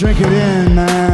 Drink it in, man.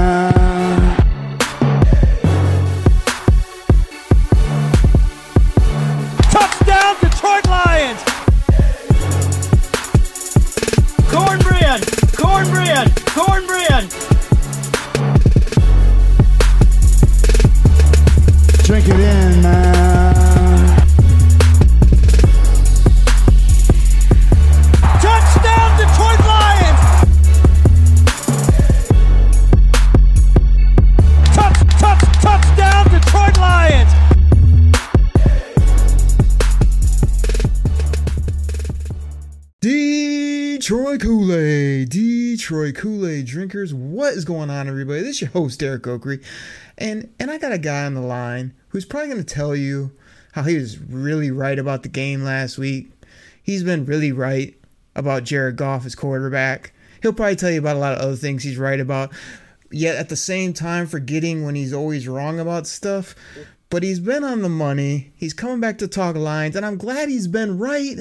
Drinkers, what is going on, everybody? This is your host Derek Okrie, and and I got a guy on the line who's probably to tell you how he was really right about the game last week. He's been really right about Jared Goff as quarterback. He'll probably tell you about a lot of other things he's right about, yet at the same time forgetting when he's always wrong about stuff. But he's been on the money. He's coming back to talk Lions, and I'm glad he's been right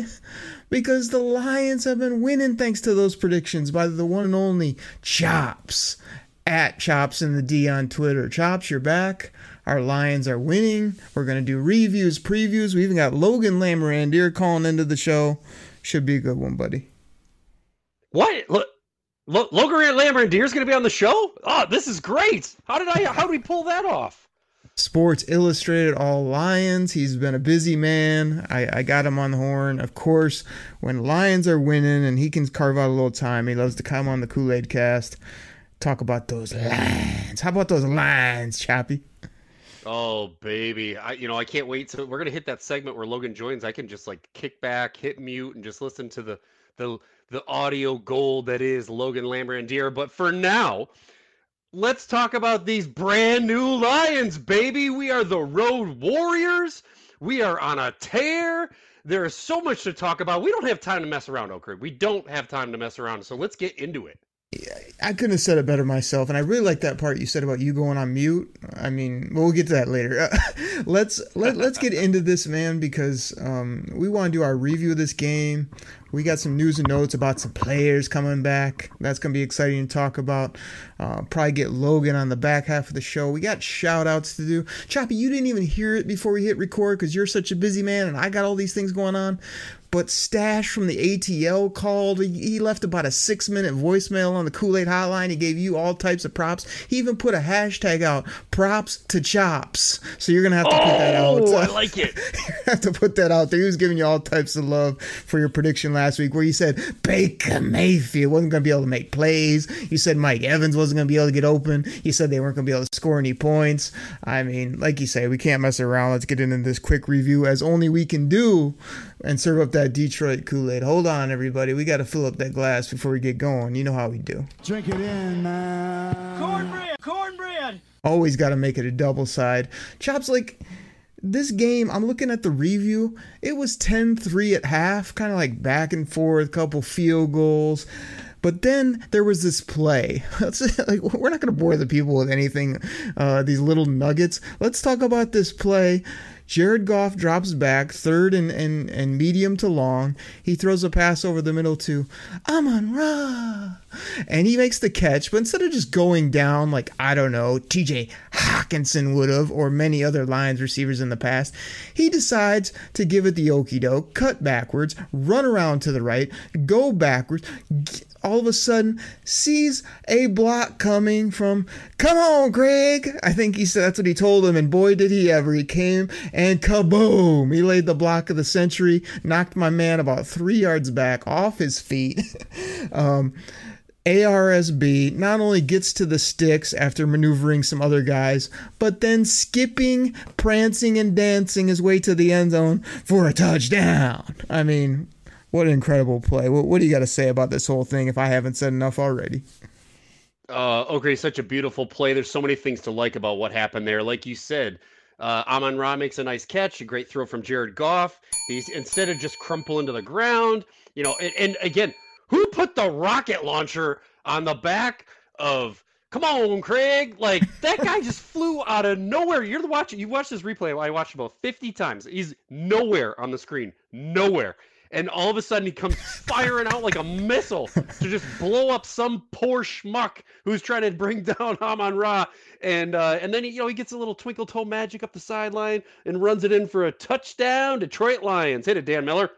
because the Lions have been winning thanks to those predictions by the one and only Chops at Chops in the D on Twitter. Chops, you're back. Our Lions are winning. We're gonna do reviews, previews. We even got Logan Lamorandier calling into the show. Should be a good one, buddy. What? Look, Lo- Logan Lamorandier is going to be on the show. Oh, this is great. How did I? How did we pull that off? Sports Illustrated All Lions. He's been a busy man. I, I got him on the horn. Of course, when Lions are winning and he can carve out a little time, he loves to come on the Kool Aid cast, talk about those Lions. How about those Lions, Chappie? Oh baby, I you know I can't wait to. We're gonna hit that segment where Logan joins. I can just like kick back, hit mute, and just listen to the the the audio gold that is Logan Lamorandier. But for now, let's talk about these brand new Lions, baby. We are the Road Warriors. We are on a tear. There is so much to talk about. We don't have time to mess around, Oak Ridge. We don't have time to mess around. So let's get into it. I couldn't have said it better myself, and I really like that part you said about you going on mute. I mean, we'll get to that later. let's let let's get into this, man, because um, we want to do our review of this game. We got some news and notes about some players coming back. That's gonna be exciting to talk about. Uh, probably get Logan on the back half of the show. We got shout outs to do. Choppy, you didn't even hear it before we hit record because you're such a busy man, and I got all these things going on but Stash from the ATL called. He left about a six minute voicemail on the Kool Aid hotline. He gave you all types of props. He even put a hashtag out, props to chops. So you're going to have to oh, put that out. Oh, I like it. you have to put that out there. He was giving you all types of love for your prediction last week where you said Baker Mayfield wasn't going to be able to make plays. You said Mike Evans wasn't going to be able to get open. You said they weren't going to be able to score any points. I mean, like you say, we can't mess around. Let's get into this quick review as only we can do and serve up that Detroit Kool Aid. Hold on, everybody. We got to fill up that glass before we get going. You know how we do. Drink it in, man. Cornbread! Cornbread! Always got to make it a double side. Chops, like this game, I'm looking at the review. It was 10 3 at half, kind of like back and forth, couple field goals. But then there was this play. like, we're not going to bore the people with anything, uh, these little nuggets. Let's talk about this play. Jared Goff drops back, third and, and, and medium to long. He throws a pass over the middle to Amon Ra. And he makes the catch, but instead of just going down like, I don't know, TJ Hockenson would have, or many other Lions receivers in the past, he decides to give it the okey doke, cut backwards, run around to the right, go backwards, all of a sudden sees a block coming from, come on, Greg. I think he said that's what he told him, and boy, did he ever. He came and kaboom! He laid the block of the century, knocked my man about three yards back off his feet. um, ARSB not only gets to the sticks after maneuvering some other guys, but then skipping, prancing, and dancing his way to the end zone for a touchdown. I mean, what an incredible play. What, what do you got to say about this whole thing if I haven't said enough already? Uh, okay, such a beautiful play. There's so many things to like about what happened there. Like you said, uh, Amon Ra makes a nice catch, a great throw from Jared Goff. He's instead of just crumpling to the ground, you know, and, and again, who put the rocket launcher on the back of come on, Craig? Like that guy just flew out of nowhere. You're the watch. You watched this replay. I watched about 50 times. He's nowhere on the screen. Nowhere. And all of a sudden he comes firing out like a missile to just blow up some poor schmuck who's trying to bring down Amon Ra. And uh, and then he, you know he gets a little twinkle toe magic up the sideline and runs it in for a touchdown. Detroit Lions hit it, Dan Miller.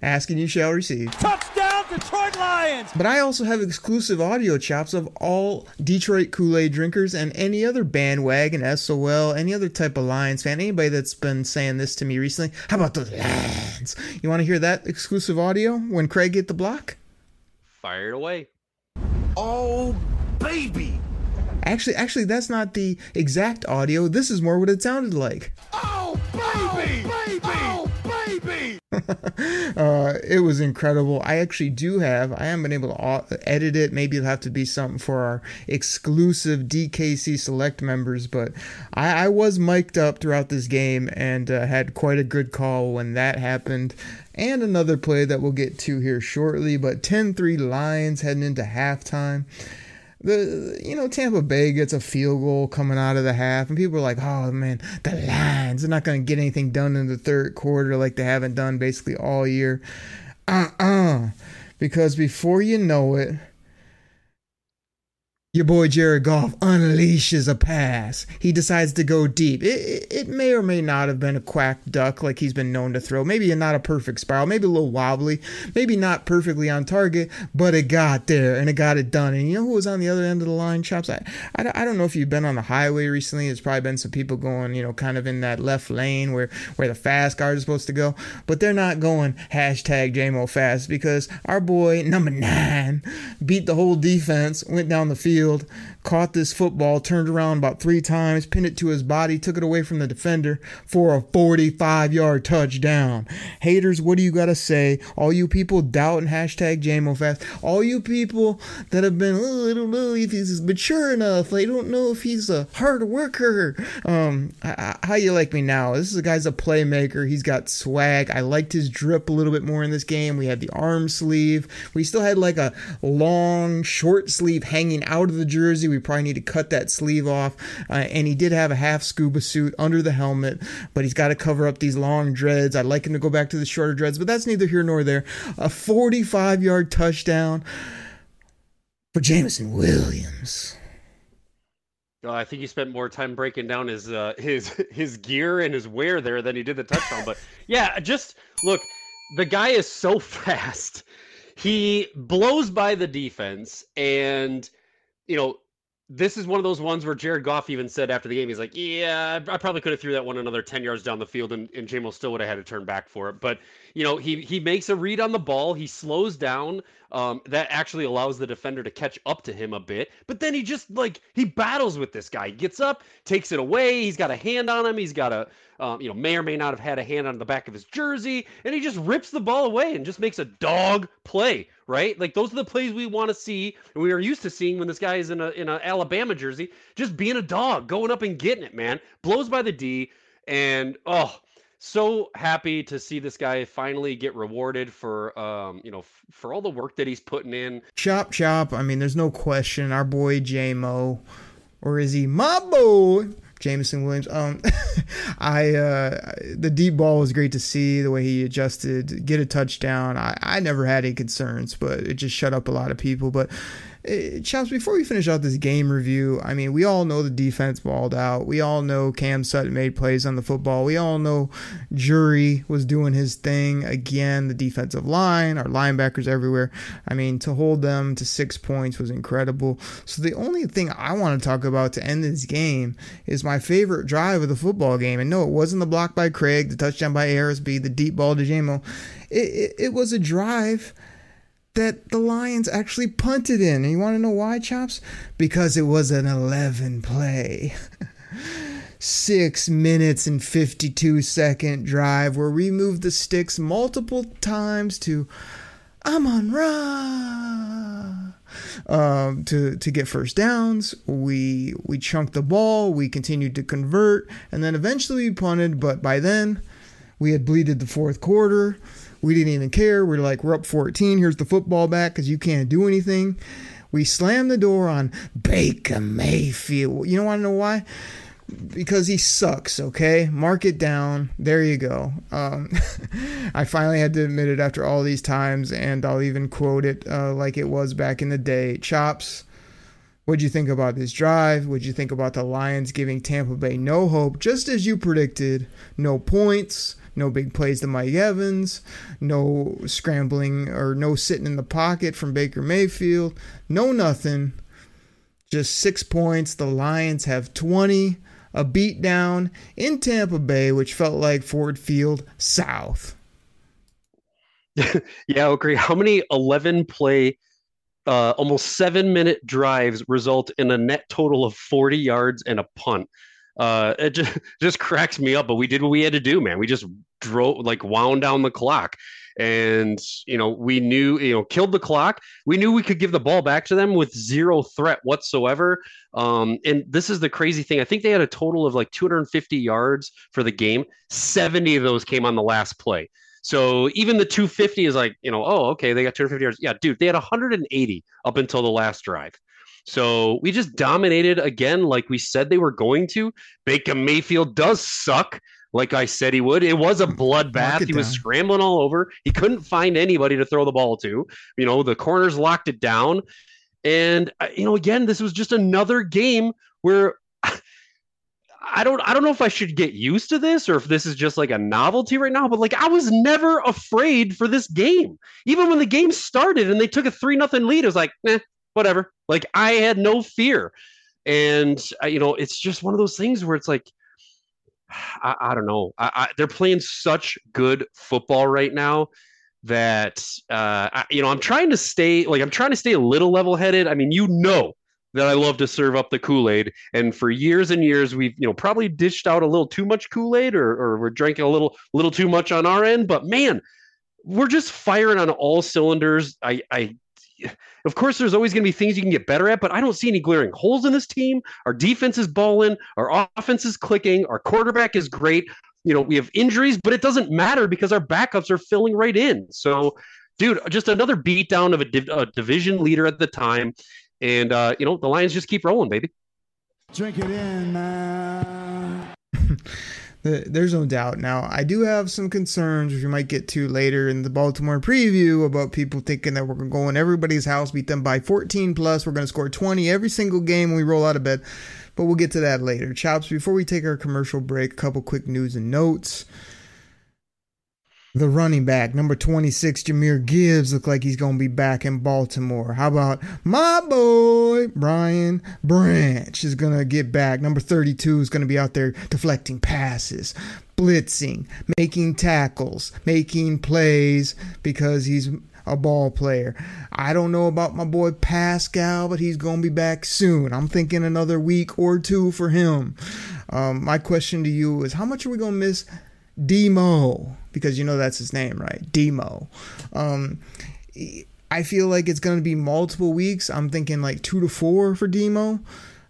Asking you shall receive. Touchdown, Detroit Lions! But I also have exclusive audio chops of all Detroit Kool Aid drinkers and any other bandwagon, SOL, any other type of Lions fan, anybody that's been saying this to me recently. How about the Lions? You want to hear that exclusive audio when Craig hit the block? Fire it away. Oh, baby. Actually, actually, that's not the exact audio. This is more what it sounded like. Uh, it was incredible. I actually do have. I haven't been able to edit it. Maybe it'll have to be something for our exclusive DKC Select members. But I, I was mic'd up throughout this game and uh, had quite a good call when that happened. And another play that we'll get to here shortly. But 10-3 Lions heading into halftime the you know Tampa Bay gets a field goal coming out of the half, and people are like, "Oh man, the Lions are not going to get anything done in the third quarter like they haven't done basically all year." Uh uh because before you know it, your boy Jared Goff unleashes a pass. He decides to go deep. It, it, may or may not have been a quack duck like he's been known to throw. Maybe not a perfect spiral, maybe a little wobbly, maybe not perfectly on target, but it got there and it got it done. And you know who was on the other end of the line, Chops? I, I, I don't know if you've been on the highway recently. There's probably been some people going, you know, kind of in that left lane where, where the fast cars are supposed to go, but they're not going hashtag JMO fast because our boy, number nine, beat the whole defense, went down the field field, caught this football, turned around about three times, pinned it to his body, took it away from the defender for a 45 yard touchdown. Haters, what do you got to say? All you people doubting hashtag JMOFast, all you people that have been, oh, I don't know if he's mature enough, I don't know if he's a hard worker. Um, how you like me now? This is a guy's a playmaker. He's got swag. I liked his drip a little bit more in this game. We had the arm sleeve. We still had like a long short sleeve hanging out of the jersey. We probably need to cut that sleeve off. Uh, and he did have a half scuba suit under the helmet, but he's got to cover up these long dreads. I'd like him to go back to the shorter dreads, but that's neither here nor there. A 45 yard touchdown for Jameson Williams. Oh, I think he spent more time breaking down his uh, his his gear and his wear there than he did the touchdown. but yeah, just look, the guy is so fast. He blows by the defense, and you know this is one of those ones where Jared Goff even said after the game, he's like, "Yeah, I probably could have threw that one another ten yards down the field, and, and JMO still would have had to turn back for it." But you know, he he makes a read on the ball, he slows down. Um, that actually allows the defender to catch up to him a bit. But then he just like he battles with this guy. He gets up, takes it away. He's got a hand on him. He's got a um, you know, may or may not have had a hand on the back of his jersey, and he just rips the ball away and just makes a dog play, right? Like those are the plays we want to see, and we are used to seeing when this guy is in a in a Alabama jersey, just being a dog, going up and getting it, man. Blows by the D, and oh, so happy to see this guy finally get rewarded for um you know f- for all the work that he's putting in chop chop i mean there's no question our boy jmo or is he my boy Jameson Williams. Um, I uh, the deep ball was great to see the way he adjusted, get a touchdown. I, I never had any concerns, but it just shut up a lot of people. But uh, Chops, before we finish out this game review, I mean, we all know the defense balled out. We all know Cam Sutton made plays on the football. We all know Jury was doing his thing again. The defensive line, our linebackers everywhere. I mean, to hold them to six points was incredible. So the only thing I want to talk about to end this game is my favorite drive of the football game. And no, it wasn't the block by Craig, the touchdown by Arisby, the deep ball to JMO. It, it, it was a drive that the Lions actually punted in. And you want to know why, Chops? Because it was an 11 play. Six minutes and 52 second drive where we moved the sticks multiple times to Amon Ra. Um, to to get first downs, we we chunked the ball, we continued to convert, and then eventually we punted. But by then, we had bleeded the fourth quarter. We didn't even care. We're like, we're up 14. Here's the football back because you can't do anything. We slammed the door on Baker Mayfield. You don't want to know why? because he sucks. Okay, mark it down. There you go. Um, I finally had to admit it after all these times, and I'll even quote it uh, like it was back in the day. Chops. What'd you think about this drive? What'd you think about the Lions giving Tampa Bay no hope, just as you predicted? No points, no big plays to Mike Evans, no scrambling or no sitting in the pocket from Baker Mayfield, no nothing. Just six points. The Lions have 20. A beatdown in Tampa Bay, which felt like Ford Field South. yeah, I agree. How many 11 play, uh, almost seven minute drives result in a net total of 40 yards and a punt? Uh, it just, just cracks me up, but we did what we had to do, man. We just drove, like, wound down the clock. And you know we knew you know killed the clock. We knew we could give the ball back to them with zero threat whatsoever. Um, and this is the crazy thing. I think they had a total of like 250 yards for the game. 70 of those came on the last play. So even the 250 is like you know oh okay they got 250 yards. Yeah dude they had 180 up until the last drive. So we just dominated again like we said they were going to. Baker mayfield does suck like I said he would. It was a bloodbath. He was scrambling all over. He couldn't find anybody to throw the ball to. You know, the corners locked it down. And uh, you know, again, this was just another game where I don't I don't know if I should get used to this or if this is just like a novelty right now, but like I was never afraid for this game. Even when the game started and they took a 3 nothing lead, it was like, eh, whatever. Like I had no fear. And uh, you know, it's just one of those things where it's like I, I don't know. I, I, they're playing such good football right now that uh, you know I'm trying to stay like I'm trying to stay a little level headed. I mean, you know that I love to serve up the Kool Aid, and for years and years we've you know probably dished out a little too much Kool Aid, or or we're drinking a little little too much on our end. But man, we're just firing on all cylinders. I I of course, there's always going to be things you can get better at, but I don't see any glaring holes in this team. Our defense is balling, our offense is clicking, our quarterback is great. You know, we have injuries, but it doesn't matter because our backups are filling right in. So, dude, just another beatdown of a, div- a division leader at the time. And, uh, you know, the Lions just keep rolling, baby. Drink it in, man. there's no doubt. Now, I do have some concerns, which we might get to later in the Baltimore preview, about people thinking that we're going to go in everybody's house, beat them by 14 plus. We're going to score 20 every single game when we roll out of bed. But we'll get to that later. Chops, before we take our commercial break, a couple quick news and notes. The running back, number 26, Jahmyr Gibbs, look like he's going to be back in Baltimore. How about my boy, Brian Branch, is going to get back. Number 32 is going to be out there deflecting passes, blitzing, making tackles, making plays because he's a ball player. I don't know about my boy Pascal, but he's going to be back soon. I'm thinking another week or two for him. Um, my question to you is how much are we going to miss Demo? because you know that's his name, right? Demo. Um, I feel like it's going to be multiple weeks. I'm thinking like two to four for Demo.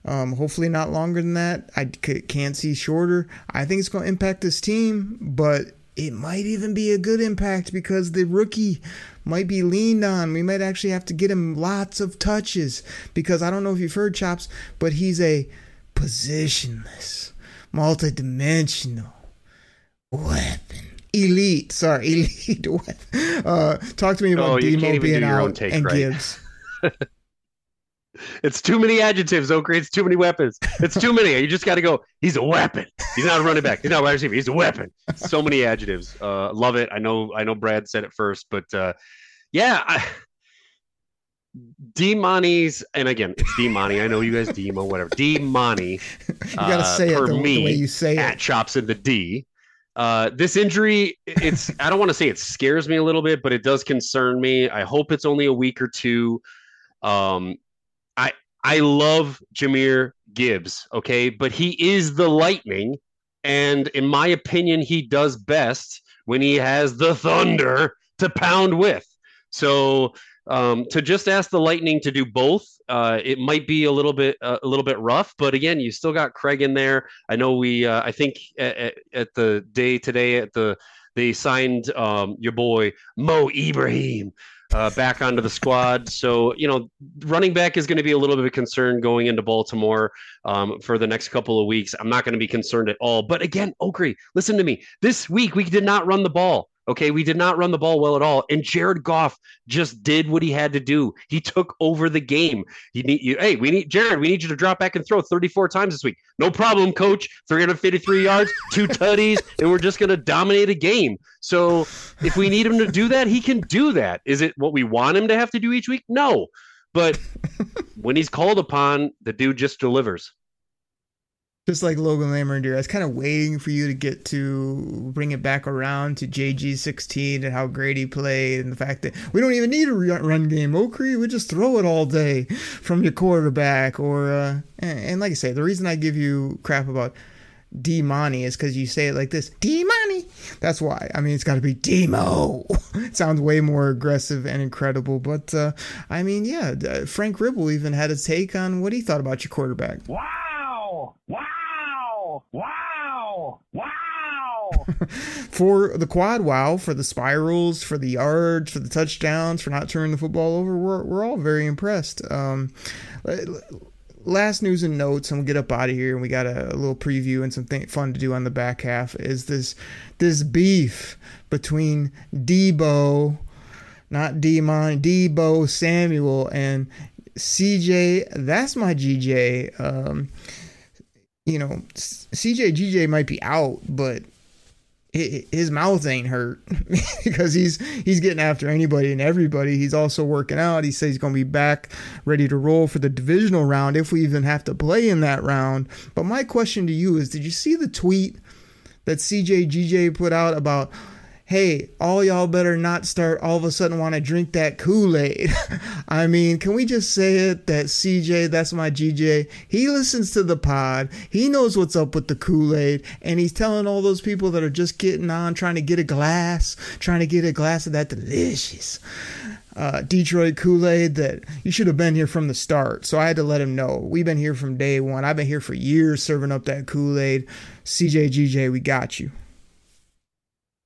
Um, hopefully not longer than that. I can't see shorter. I think it's going to impact this team, but it might even be a good impact because the rookie might be leaned on. We might actually have to get him lots of touches because I don't know if you've heard Chops, but he's a positionless, multidimensional weapon elite. Sorry, elite. uh, talk to me about oh, Demo being out and right? Gibbs. it's too many adjectives. Oak It's too many weapons. It's too many. You just got to go. He's a weapon. He's not a running back. He's not a wide receiver. He's a weapon. So many adjectives. Uh, love it. I know. I know. Brad said it first, but uh, yeah. I, D-Money's, and again, it's D-Money. I know you guys Demo, whatever. D-Money. you gotta uh, say it the, me, the way you say at it. Chops in the D. Uh, this injury, it's I don't want to say it scares me a little bit, but it does concern me. I hope it's only a week or two. Um, I I love Jahmyr Gibbs, okay, but he is the lightning, and in my opinion, he does best when he has the thunder to pound with. So um, to just ask the Lightning to do both, uh, it might be a little bit uh, a little bit rough. But again, you still got Craig in there. I know we. Uh, I think at, at, the day today at the they signed um, your boy Mo Ibrahim uh, back onto the squad. So, you know, running back is going to be a little bit of concern going into Baltimore um, for the next couple of weeks. I'm not going to be concerned at all. But again, Okrie, listen to me. This week, we did not run the ball. Okay, we did not run the ball well at all, and Jared Goff just did what he had to do. He took over the game. You need you. Hey, we need Jared. We need you to drop back and throw 34 times this week. No problem, Coach. 353 yards, two tutties, and we're just going to dominate a game. So if we need him to do that, he can do that. Is it what we want him to have to do each week? No, but when he's called upon, the dude just delivers just like Logan Lamorandier, I was kind of waiting for you to get to bring it back around to JG16 and how great he played, and the fact that we don't even need a run game. Okrie, we just throw it all day from your quarterback. Or uh, and, and, like I say, the reason I give you crap about D Money is because you say it like this, D Money. That's why. I mean, it's got to be Demo. sounds way more aggressive and incredible. But uh, I mean, yeah, Frank Ribble even had a take on what he thought about your quarterback. Wow! Wow! Wow! Wow! for the quad wow, for the spirals, for the yards, for the touchdowns, for not turning the football over, we're, we're all very impressed. Um, last news and notes, and we'll get up out of here. And we got a, a little preview and something fun to do on the back half. Is this this beef between Deebo, not Demon, Deebo Samuel, and CJ? That's my GJ. Um, you know, CJ GJ might be out, but his mouth ain't hurt because he's he's getting after anybody and everybody. He's also working out. He says he's going to be back ready to roll for the divisional round if we even have to play in that round. But my question to you is, did you see the tweet that CJ GJ put out about hey, all y'all better not start all of a sudden want to drink that Kool Aid. I mean, can we just say it that CJ, that's my GJ, he listens to the pod, he knows what's up with the Kool Aid, and he's telling all those people that are just getting on, trying to get a glass, trying to get a glass of that delicious. Uh, Detroit Kool Aid that you should have been here from the start. So I had to let him know. We've been here from day one. I've been here for years serving up that Kool Aid. CJ, GJ, we got you.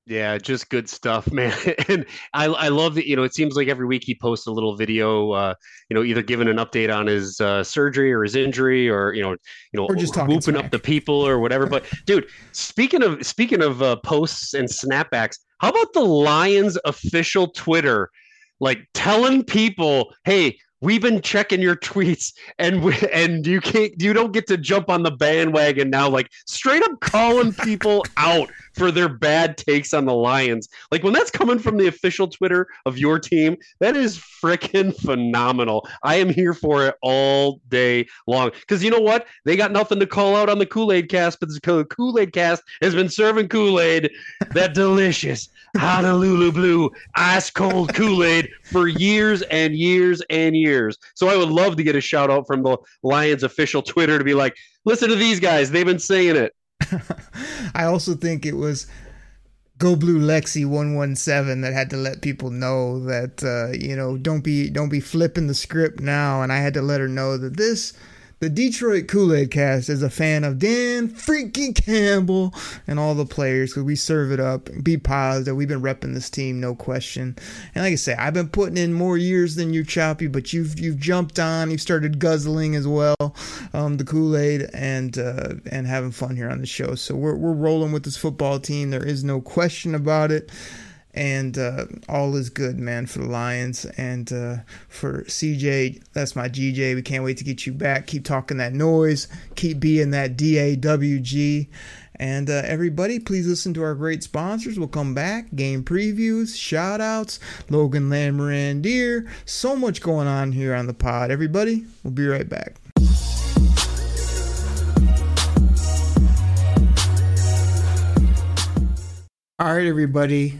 Yeah, just good stuff, man. and I, I love that, you know, it seems like every week he posts a little video, uh, you know, either giving an update on his uh, surgery or his injury or, you know, you know, or just whooping smack. up the people or whatever. But dude, speaking of, speaking of uh, posts and snapbacks, how about the Lions official Twitter, like telling people, Hey, we've been checking your tweets and we, and you can't you don't get to jump on the bandwagon now like straight up calling people out for their bad takes on the Lions. Like when that's coming from the official Twitter of your team, that is freaking phenomenal. I am here for it all day long. Because you know what? They got nothing to call out on the Kool Aid cast, but the Kool Aid cast has been serving Kool Aid, that delicious Honolulu Blue ice cold Kool Aid for years and years and years. So I would love to get a shout out from the Lions official Twitter to be like, listen to these guys. They've been saying it. I also think it was Go Blue Lexi 117 that had to let people know that uh, you know don't be don't be flipping the script now and I had to let her know that this the Detroit Kool Aid cast is a fan of Dan Freaky Campbell and all the players because we serve it up. Be positive. We've been repping this team, no question. And like I say, I've been putting in more years than you, Choppy, but you've you've jumped on. You've started guzzling as well, um, the Kool Aid and uh, and having fun here on the show. So we're we're rolling with this football team. There is no question about it and uh, all is good, man, for the Lions and uh, for CJ. That's my GJ. We can't wait to get you back. Keep talking that noise. Keep being that DAWG. And uh, everybody, please listen to our great sponsors. We'll come back. Game previews, shout outs, Logan Lamorandier. So much going on here on the pod. Everybody, we'll be right back. All right, everybody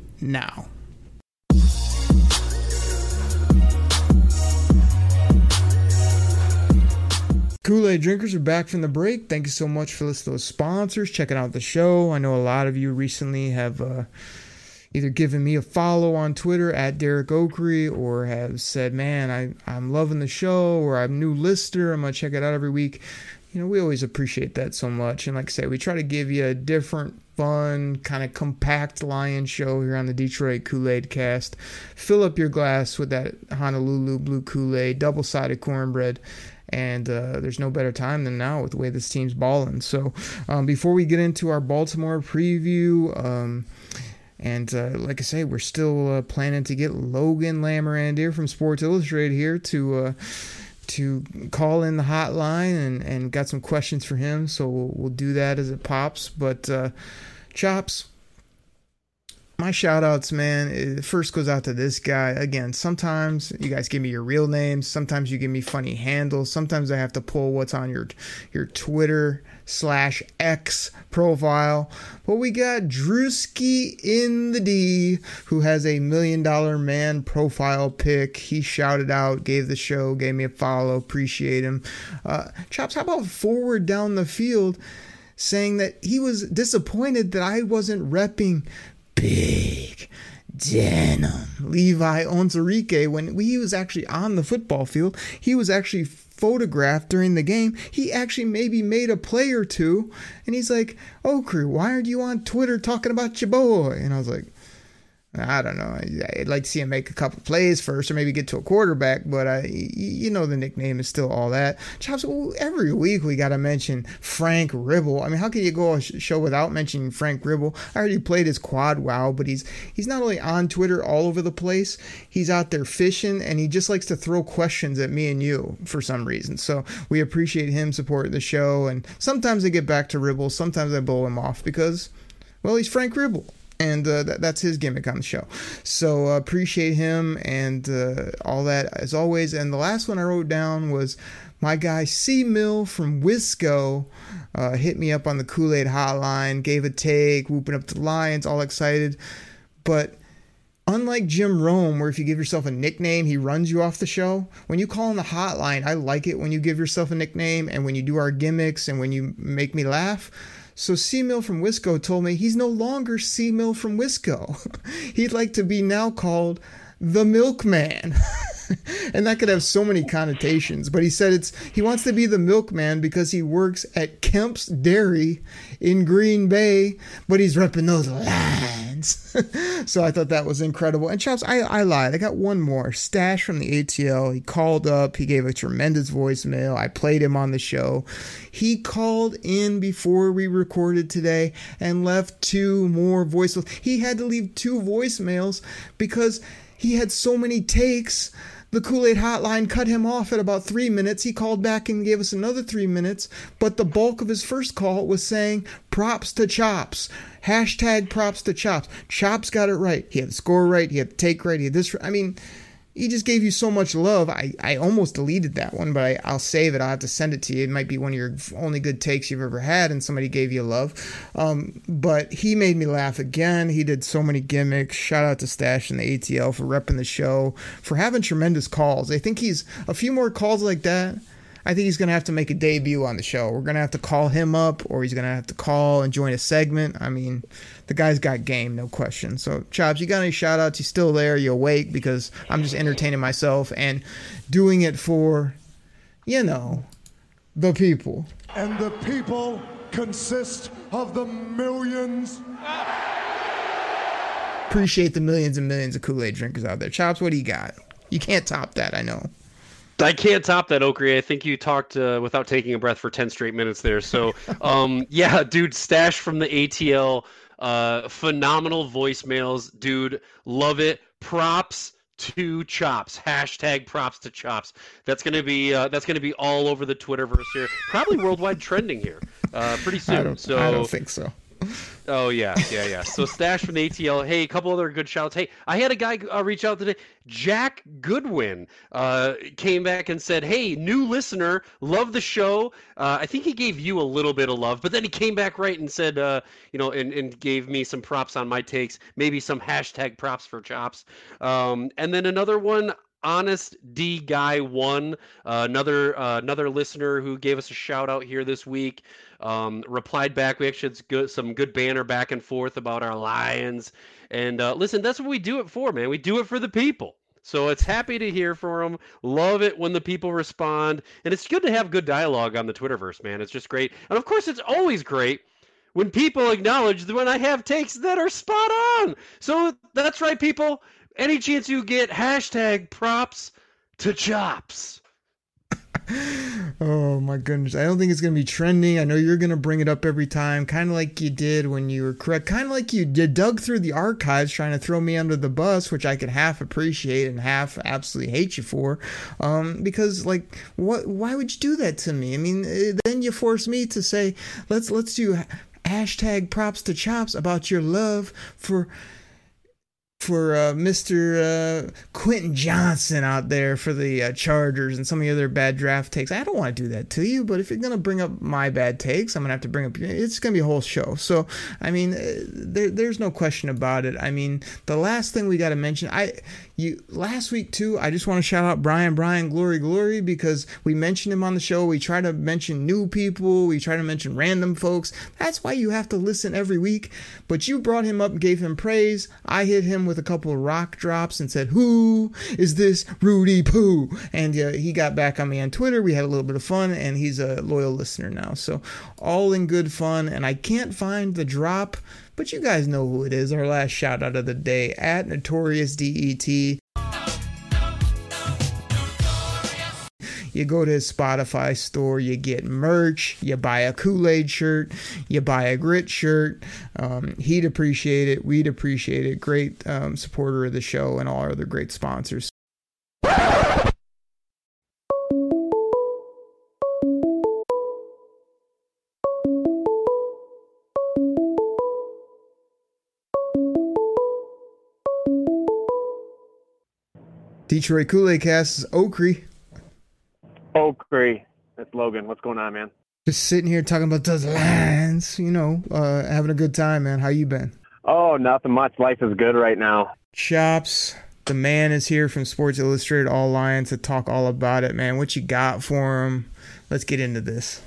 now. Kool Aid drinkers are back from the break. Thank you so much for listening to those sponsors, checking out the show. I know a lot of you recently have uh, either given me a follow on Twitter at Derek Okrie or have said, man, I, I'm loving the show or I'm a new listener. I'm going to check it out every week. You know, we always appreciate that so much. And like I say, we try to give you a different, fun, kind of compact lion show here on the Detroit Kool Aid cast. Fill up your glass with that Honolulu blue Kool Aid, double sided cornbread and uh, there's no better time than now with the way this team's balling. So, um, before we get into our Baltimore preview, um, and uh, like I say, we're still uh, planning to get Logan Lamorandier from Sports Illustrated here to uh, to call in the hotline and, and got some questions for him. So we'll, we'll do that as it pops. But uh, Chops, my shout outs, man, first goes out to this guy. Again, sometimes you guys give me your real names, sometimes you give me funny handles, sometimes I have to pull what's on your your Twitter slash X profile. But we got Drewski in the D, who has a million dollar man profile pic. He shouted out, gave the show, gave me a follow, appreciate him. Uh, Chops, how about forward down the field? saying that he was disappointed that I wasn't repping big denim. Levi Onwuzurike, when he was actually on the football field, he was actually photographed during the game. He actually maybe made a play or two, and he's like, "Oh, crew, why aren't you on Twitter talking about your boy?" And I was like, I don't know. I'd like to see him make a couple plays first, or maybe get to a quarterback. But I, you know, the nickname is still all that. Chops. Every week we got to mention Frank Ribble. I mean, how can you go a show without mentioning Frank Ribble? I already played his quad wow, but he's he's not only on Twitter all over the place. He's out there fishing, and he just likes to throw questions at me and you for some reason. So we appreciate him supporting the show. And sometimes I get back to Ribble. Sometimes I blow him off because, well, he's Frank Ribble and uh, that, that's his gimmick on the show. So uh, appreciate him and uh, all that as always. And the last one I wrote down was my guy C Mill from Wisco uh, hit me up on the Kool Aid hotline, gave a take, whooping up the Lions, all excited. But unlike Jim Rome, where if you give yourself a nickname, he runs you off the show. When you call on the hotline, I like it when you give yourself a nickname and when you do our gimmicks and when you make me laugh. So C Mill from Wisco told me he's no longer C Mill from Wisco. He'd like to be now called the Milkman. and that could have so many connotations. But he said it's he wants to be the milkman because he works at Kemp's Dairy in Green Bay, but he's repping those lines. so I thought that was incredible. And Chops, I, I lied. I got one more. Stash from the ATL. He called up. He gave a tremendous voicemail. I played him on the show. He called in before we recorded today and left two more voicemails. He had to leave two voicemails because he had so many takes the Kool Aid hotline cut him off at about three minutes. He called back and gave us another three minutes, but the bulk of his first call was saying props to Chops. Hashtag props to Chops. Chops got it right. He had the score right. He had the take right. He had this. I mean, he just gave you so much love. I, I almost deleted that one, but I, will save it. I'll have to send it to you. It might be one of your only good takes you've ever had, and somebody gave you love. Um, but he made me laugh again. He did so many gimmicks. Shout out to Stash and the ATL for repping the show, for having tremendous calls. I think he's a few more calls like that I think he's going to have to make a debut on the show. We're going to have to call him up, or he's going to have to call and join a segment. I mean, the guy's got game, no question. So, Chops, you got any shout outs? You still there? You awake? Because I'm just entertaining myself and doing it for, you know, the people. And the people consist of the millions. Appreciate the millions and millions of Kool Aid drinkers out there. Chops, what do you got? You can't top that, I know. I can't top that, Okrie. I think you talked uh, without taking a breath for 10 straight minutes there. So, um, yeah, dude, Stash from the ATL, uh, phenomenal voicemails. Dude, love it. Props to chops hashtag props to chops that's going to be uh, that's going to be all over the twitterverse here probably worldwide trending here uh, pretty soon I so I don't think so. Oh yeah, yeah, yeah. So stash from the ATL. Hey, a couple other good shouts. Hey, I had a guy uh, reach out today. Jack Goodwin uh, came back and said, "Hey, new listener, love the show. Uh, I think he gave you a little bit of love, but then he came back right and said, uh, you know, and, and gave me some props on my takes, maybe some hashtag props for chops. Um, and then another one honest d guy one uh, another uh, another listener who gave us a shout out here this week um, replied back. We actually had good, some good banner back and forth about our lions and uh, listen that's what we do it for man. We do it for the people. So it's happy to hear from them love it when the people respond. And it's good to have good dialogue on the twitterverse man. It's just great. And of course it's always great when people acknowledge that when I have takes that are spot on. So that's right, people. Any chance you get hashtag props to chops. Oh my goodness. I don't think it's going to be trending. I know you're going to bring it up every time, kind of like you did when you were correct. Kind of like you dug through the archives trying to throw me under the bus, which I could half appreciate and half absolutely hate you for. Um, because like what why would you do that to me? I mean, eh, then you force me to say, "Let's let's do hashtag props to chops about your love for for uh, Mr. Uh, Quentin Johnston out there for the uh, Chargers and some of the other bad draft takes. I don't want to do that to you, but if you're going to bring up my bad takes, I'm going to have to bring up. It's going to be a whole show. So, I mean, uh, there, there's no question about it. I mean, the last thing we got to mention, I you last week too. I just want to shout out Brian, Brian, Glory, Glory, because we mentioned him on the show. We try to mention new people. We try to mention random folks. That's why you have to listen every week. But you brought him up, gave him praise. I hit him with a couple of rock drops and said, Who is this Rudy Poo? And uh, he got back on me on Twitter. We had a little bit of fun, and he's a loyal listener now. So, all in good fun. And I can't find the drop, but you guys know who it is. Our last shout out of the day at Notorious DET. You go to his Spotify store, you get merch, you buy a Kool Aid shirt, you buy a grit shirt. Um, he'd appreciate it. We'd appreciate it. Great um, supporter of the show and all our other great sponsors. Detroit Kool Aid Cast is Okrie. Okrie. It's Logan. What's going on, man? Just sitting here talking about those lines, you know, uh, having a good time, man. How you been? Oh, nothing much. Life is good right now. Chops, the man is here from Sports Illustrated All Lions to talk all about it, man. What you got for him? Let's get into this.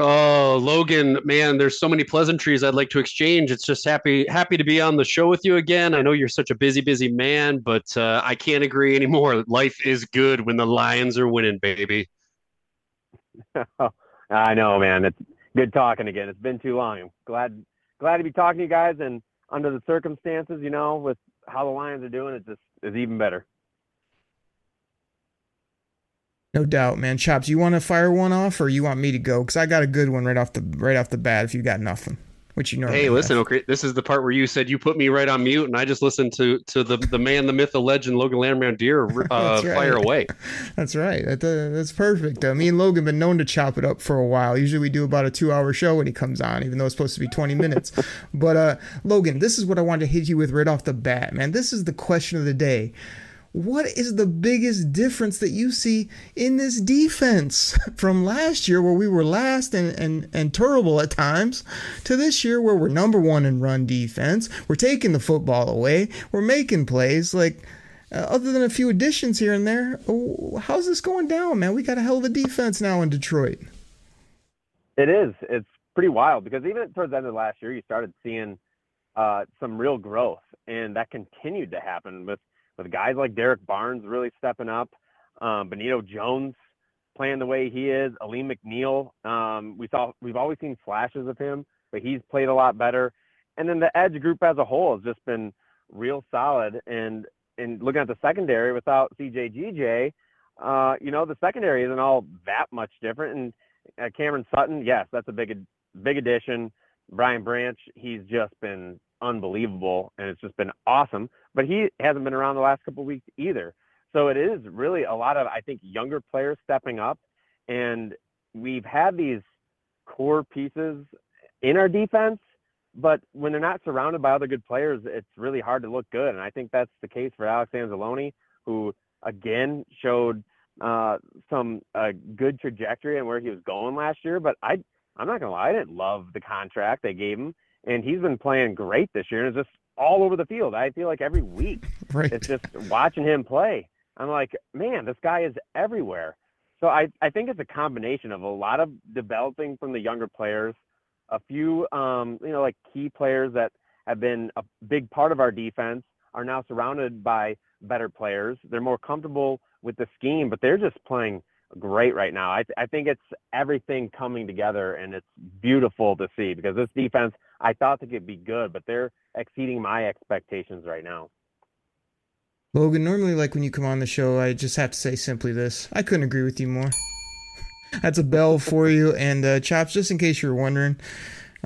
Oh, Logan, man, there's so many pleasantries I'd like to exchange. It's just happy happy to be on the show with you again. I know you're such a busy, busy man, but uh, I can't agree anymore. Life is good when the Lions are winning, baby. I know, man. It's good talking again. It's been too long. I'm glad glad to be talking to you guys, and under the circumstances, you know, with how the Lions are doing, it just is even better. No doubt, man. Chops, you want to fire one off, or you want me to go? Because I got a good one right off the right off the bat. If you got nothing, which you know. Hey, listen, okay, this is the part where you said you put me right on mute, and I just listened to to the the man, the myth, the legend, Logan Landman Deer uh, right. fire away. That's right. That, uh, that's perfect. Uh, me and Logan been known to chop it up for a while. Usually we do about a two hour show when he comes on, even though it's supposed to be twenty minutes. but uh, Logan, this is what I wanted to hit you with right off the bat, man. This is the question of the day what is the biggest difference that you see in this defense from last year where we were last and, and, and terrible at times to this year where we're number one in run defense? We're taking the football away. We're making plays. Like uh, other than a few additions here and there how's this going down man? We got a hell of a defense now in detroit. It is. It's pretty wild because even towards the end of last year you started seeing uh, some real growth and that continued to happen with with guys like Derrick Barnes really stepping up, um, Benito Jones playing the way he is, Alim McNeill. Um, we saw we've always seen flashes of him, but he's played a lot better. And then the edge group as a whole has just been real solid. And and looking at the secondary without CJ GJ, uh, you know the secondary isn't all that much different. And uh, Cameron Sutton, yes, that's a big big addition. Brian Branch, he's just been unbelievable, and it's just been awesome. But he hasn't been around the last couple weeks either. So it is really a lot of I think younger players stepping up, and we've had these core pieces in our defense, but when they're not surrounded by other good players, it's really hard to look good. And I think that's the case for Alex Anzalone, who again showed uh, some uh, good trajectory and where he was going last year. But I, I'm not gonna lie, I didn't love the contract they gave him, and he's been playing great this year. And it's just all over the field. I feel like every week, Right. it's just watching him play. I'm like, man, this guy is everywhere. So I, I think it's a combination of a lot of developing from the younger players, a few, um, you know, like key players that have been a big part of our defense are now surrounded by better players. They're more comfortable with the scheme, but they're just playing great right now. I, I think it's everything coming together, and it's beautiful to see because this defense, I thought they could be good, but they're exceeding my expectations right now. Logan, normally, like when you come on the show, I just have to say simply this I couldn't agree with you more. That's a bell for you. And, uh, Chops, just in case you're wondering,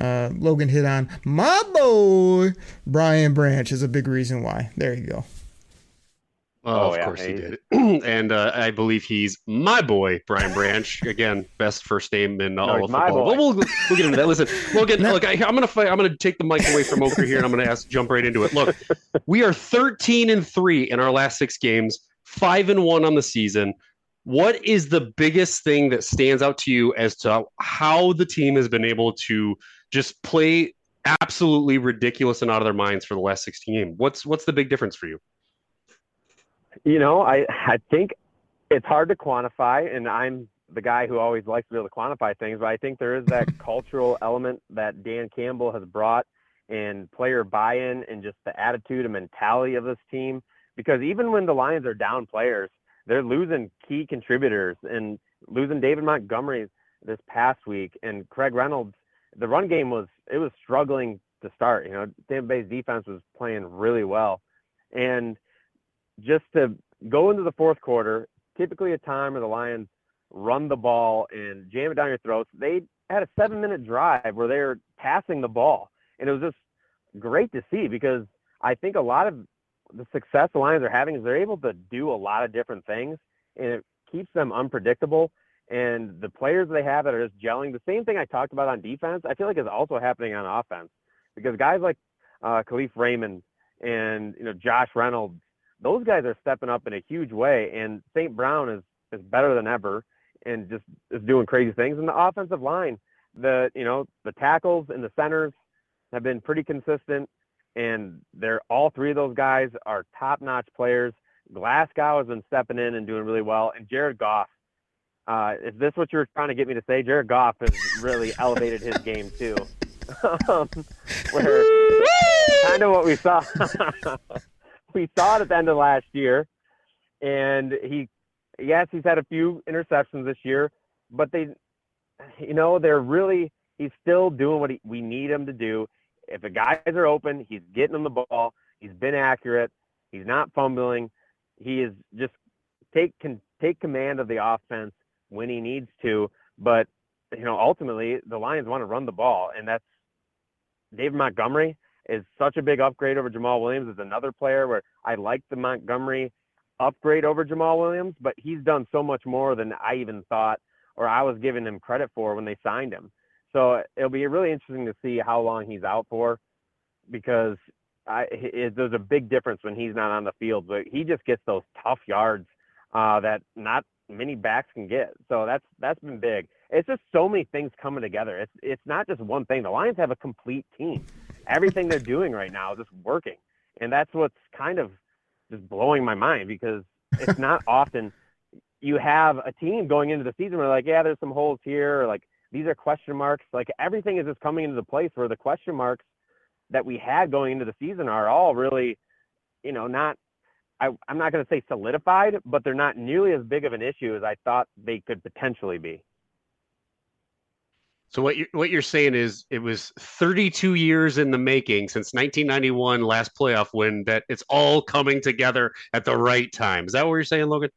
uh, Logan hit on my boy, Brian Branch, is a big reason why. There you go. Oh, Oh, of yeah, course he did. and uh, I believe he's my boy, Brian Branch. Again, best first name in all of football. boy. We'll, we'll, we'll get into that. Listen, No. look, I, I'm gonna fight. I'm gonna take the mic away from Okrie here, and I'm gonna ask, jump right into it. Look, we are 13 and three in our last six games, five and one on the season. What is the biggest thing that stands out to you as to how the team has been able to just play absolutely ridiculous and out of their minds for the last 16 games? What's what's the big difference for you? You know, I I think it's hard to quantify, and I'm the guy who always likes to be able to quantify things, but I think there is that cultural element that Dan Campbell has brought and player buy-in and just the attitude and mentality of this team. Because even when the Lions are down players, they're losing key contributors and losing David Montgomery this past week and Craig Reynolds. The run game was it was struggling to start. You know, Tampa Bay's defense was playing really well, and just to go into the fourth quarter, typically a time where the Lions run the ball and jam it down your throats. They had a seven minute drive where they were passing the ball. And it was just great to see because I think a lot of the success the Lions are having is they're able to do a lot of different things and it keeps them unpredictable. And the players they have that are just gelling, the same thing I talked about on defense, I feel like is also happening on offense because guys like uh, Kalif Raymond and you know Josh Reynolds, those guys are stepping up in a huge way. And St. Brown is is better than ever and just is doing crazy things. And the offensive line, the you know the tackles and the centers have been pretty consistent, and they're all three of those guys are top notch players. Glasgow has been stepping in and doing really well, and Jared Goff. Uh, is this what you're trying to get me to say? Jared Goff has really elevated his game too. um, where kind of what we saw. We saw it at the end of last year, and he, yes, he's had a few interceptions this year, but they, you know, they're really he's still doing what he, we need him to do. If the guys are open, he's getting them the ball. He's been accurate. He's not fumbling. He is just take can take command of the offense when he needs to. But you know, ultimately, the Lions want to run the ball, and that's David Montgomery is such a big upgrade over Jamaal Williams. Is another player where I like the Montgomery upgrade over Jamaal Williams, but he's done so much more than I even thought or I was giving him credit for when they signed him. So it'll be really interesting to see how long he's out for because I, it, there's a big difference when he's not on the field, but he just gets those tough yards uh, that not many backs can get. So that's that's been big. It's just so many things coming together. It's it's not just one thing. The Lions have a complete team. Everything they're doing right now is just working, and that's what's kind of just blowing my mind because it's not often you have a team going into the season where like, yeah, there's some holes here, or like these are question marks. Like everything is just coming into the place where the question marks that we had going into the season are all really, you know, not. I, I'm not going to say solidified, but they're not nearly as big of an issue as I thought they could potentially be. So what you're, what you're saying is it was 32 years in the making since 1991 last playoff win that it's all coming together at the right time. Is that what you're saying, Logan?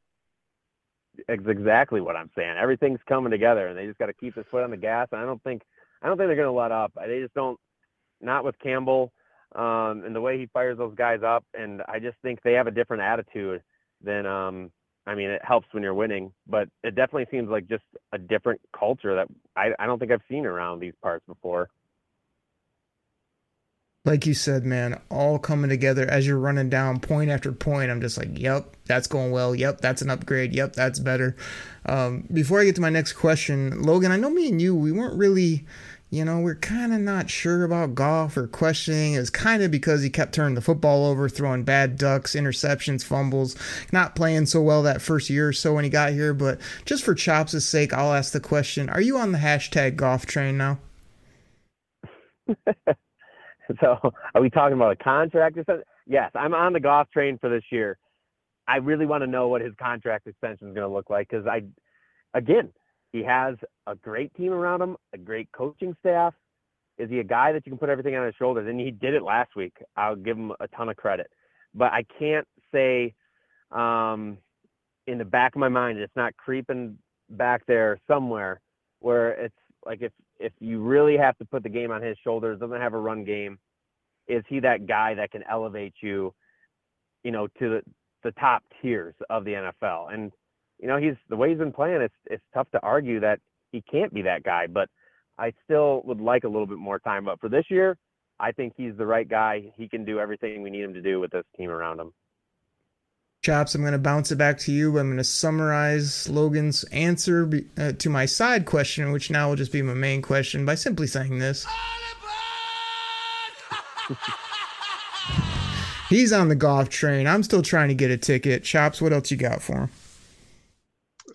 It's exactly what I'm saying. Everything's coming together, and they just got to keep their foot on the gas. And I don't think I don't think they're going to let up. They just don't. Not with Campbell. um, and the way he fires those guys up. And I just think they have a different attitude than, um, I mean, it helps when you're winning, but it definitely seems like just a different culture that I, I don't think I've seen around these parts before. Like you said, man, all coming together as you're running down point after point. I'm just like, yep, that's going well. Yep, that's an upgrade. Yep, that's better. Um, before I get to my next question, Logan, I know me and you, we weren't really you know, we're kind of not sure about Goff or questioning. It's kind of because he kept turning the football over, throwing bad ducks, interceptions, fumbles, not playing so well that first year or so when he got here. But just for Chops' sake, I'll ask the question Are you on the hashtag Goff train now? so, are we talking about a contract or something? Yes, I'm on the Goff train for this year. I really want to know what his contract extension is going to look like because I, again, he has a great team around him, a great coaching staff. Is he a guy that you can put everything on his shoulders? And he did it last week. I'll give him a ton of credit. But I can't say um, in the back of my mind, it's not creeping back there somewhere where it's like if if you really have to put the game on his shoulders, doesn't have a run game, is he that guy that can elevate you, you know, to the, the top tiers of the NFL? And you know, he's the way he's been playing. It's it's tough to argue that he can't be that guy. But I still would like a little bit more time. But for this year, I think he's the right guy. He can do everything we need him to do with this team around him. Chops, I'm going to bounce it back to you. I'm going to summarize Logan's answer uh, to my side question, which now will just be my main question, by simply saying this. He's on the Goff train. I'm still trying to get a ticket. Chops, what else you got for him?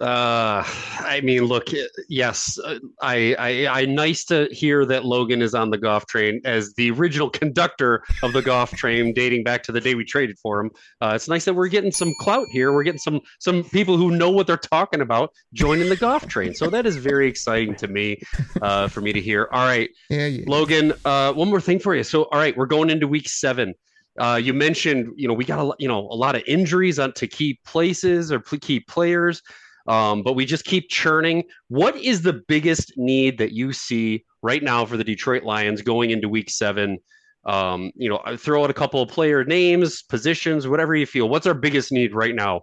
Uh, I mean, look, yes, uh, I, I, I, nice to hear that Logan is on the Goff train as the original conductor of the Goff train, dating back to the day we traded for him. Uh, it's nice that we're getting some clout here. We're getting some some people who know what they're talking about joining the Goff train. So that is very exciting to me, uh, for me to hear. All right, yeah, yeah. Logan. Uh, one more thing for you. So, all right, we're going into week seven. Uh, you mentioned, you know, we got a, you know a lot of injuries on to key places or key players. Um, but we just keep churning. What is the biggest need that you see right now for the Detroit Lions going into Week Seven? Um, you know, throw out a couple of player names, positions, whatever you feel. What's our biggest need right now?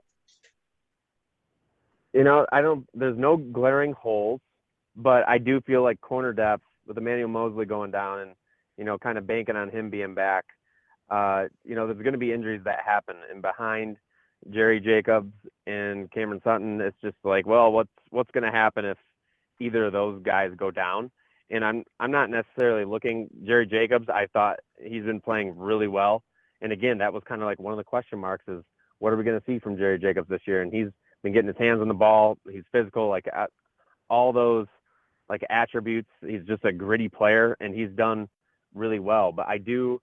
You know, I don't. There's no glaring holes, but I do feel like corner depth with Emmanuel Moseley going down and you know, kind of banking on him being back. Uh, you know, there's going to be injuries that happen, and behind Jerry Jacobs and Cameron Sutton, it's just like, well, what's what's going to happen if either of those guys go down? And I'm I'm not necessarily looking Jerry Jacobs. I thought he's been playing really well, and again, that was kind of like one of the question marks is what are we going to see from Jerry Jacobs this year? And he's been getting his hands on the ball. He's physical, like all those like attributes. He's just a gritty player, and he's done really well. But I do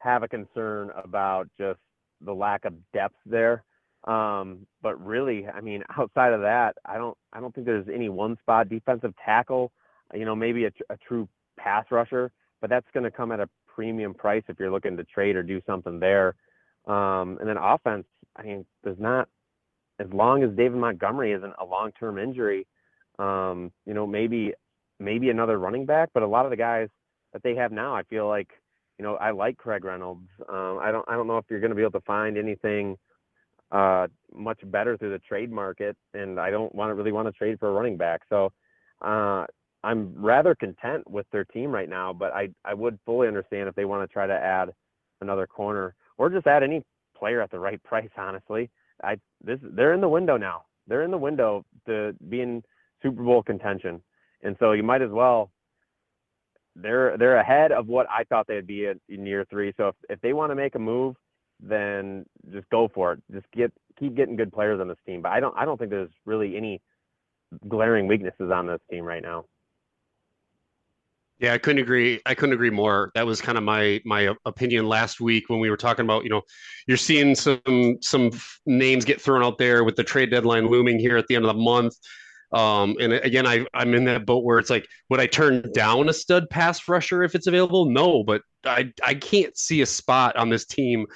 have a concern about just the lack of depth there. Um, but really, I mean, outside of that, I don't, I don't think there's any one spot defensive tackle. You know, maybe a, a true pass rusher, but that's going to come at a premium price if you're looking to trade or do something there. Um, and then offense, I mean, there's not as long as David Montgomery isn't a long-term injury. Um, you know, maybe maybe another running back, but a lot of the guys that they have now, I feel like, you know, I like Craig Reynolds. Um, I don't I don't know if you're going to be able to find anything uh, much better through the trade market, and I don't want to really want to trade for a running back. So uh, I'm rather content with their team right now, but I I would fully understand if they want to try to add another corner or just add any player at the right price. Honestly, I this they're in the window now. They're in the window to be in Super Bowl contention, and so you might as well. They're they're ahead of what I thought they'd be in, in year three. So if, if they want to make a move then just go for it. Just get keep getting good players on this team. But I don't I don't think there's really any glaring weaknesses on this team right now. Yeah, I couldn't agree. I couldn't agree more. That was kind of my my opinion last week when we were talking about, you know, you're seeing some some names get thrown out there with the trade deadline looming here at the end of the month. Um, and again, I I'm in that boat where it's like, would I turn down a stud pass rusher if it's available? No, but I I can't see a spot on this team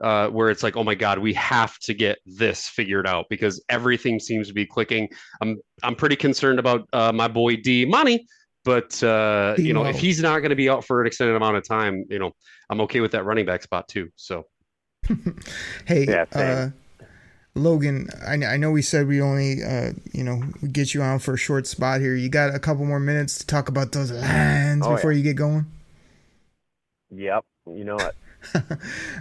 uh, where it's like, oh my god, we have to get this figured out because everything seems to be clicking. I'm I'm pretty concerned about uh, my boy D Money, But uh, you know, if he's not going to be out for an extended amount of time, you know, I'm okay with that running back spot too. So Hey, Yeah, uh. Logan, I, I know we said we only, uh, you know, we get you on for a short spot here. You got a couple more minutes to talk about those lines Oh, before yeah. you get going. Yep, you know it.